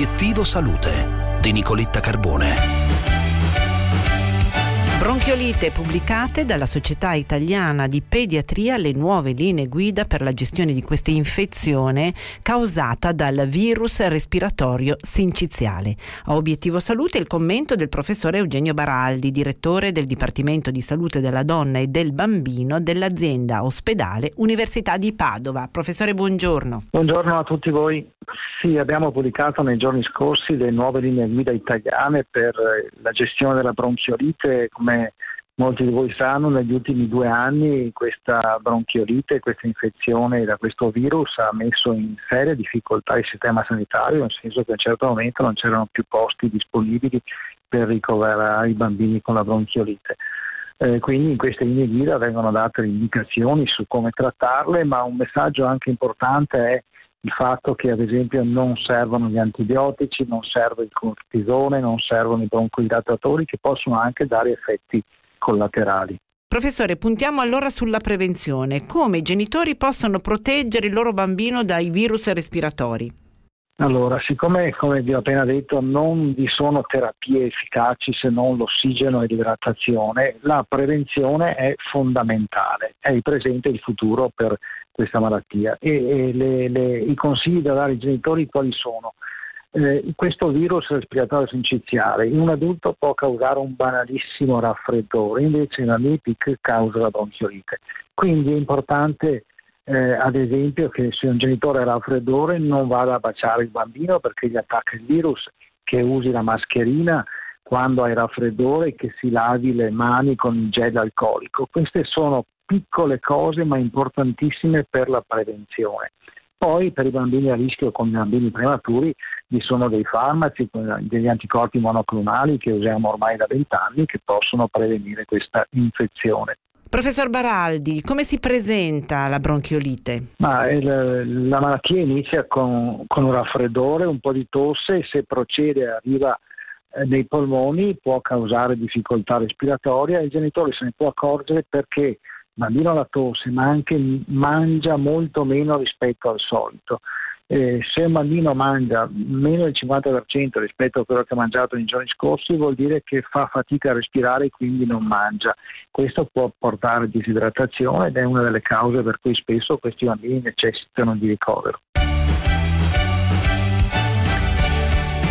Obiettivo Salute di Nicoletta Carbone. Bronchiolite pubblicate dalla Società Italiana di Pediatria le nuove linee guida per la gestione di questa infezione causata dal virus respiratorio sinciziale. A obiettivo salute il commento del professore Eugenio Baraldi, direttore del Dipartimento di Salute della Donna e del Bambino dell'azienda ospedale Università di Padova. Professore, buongiorno. Buongiorno a tutti voi. Sì, abbiamo pubblicato nei giorni scorsi le nuove linee guida italiane per la gestione della bronchiolite. Come molti di voi sanno, negli ultimi due anni questa bronchiolite, questa infezione da questo virus ha messo in seria difficoltà il sistema sanitario, nel senso che a un certo momento non c'erano più posti disponibili per ricoverare i bambini con la bronchiolite. Eh, quindi in queste linee guida vengono date le indicazioni su come trattarle, ma un messaggio anche importante è il fatto che ad esempio non servono gli antibiotici, non serve il cortisone, non servono i broncodilatatori che possono anche dare effetti collaterali. Professore, puntiamo allora sulla prevenzione. Come i genitori possono proteggere il loro bambino dai virus respiratori? Allora, siccome, come vi ho appena detto, non vi sono terapie efficaci se non l'ossigeno e l'idratazione, la prevenzione è fondamentale, è il presente e il futuro per questa malattia. E, e le, le, i consigli da dare ai genitori quali sono? Eh, questo virus respiratorio sinciziale in un adulto può causare un banalissimo raffreddore, invece in amipic causa la bronchiolite. Quindi è importante eh, ad esempio che se un genitore ha raffreddore non vada a baciare il bambino perché gli attacca il virus, che usi la mascherina quando hai raffreddore, che si lavi le mani con il gel alcolico. Queste sono piccole cose ma importantissime per la prevenzione. Poi per i bambini a rischio con i bambini prematuri vi sono dei farmaci, degli anticorpi monoclonali che usiamo ormai da vent'anni che possono prevenire questa infezione. Professor Baraldi, come si presenta la bronchiolite? Ma, il, la malattia inizia con, con, un raffreddore, un po' di tosse e se procede arriva eh, nei polmoni può causare difficoltà respiratoria e il genitore se ne può accorgere perché bambino la tosse, ma anche mangia molto meno rispetto al solito. Eh, se un bambino mangia meno del 50% rispetto a quello che ha mangiato nei giorni scorsi, vuol dire che fa fatica a respirare e quindi non mangia. Questo può portare disidratazione ed è una delle cause per cui spesso questi bambini necessitano di ricovero.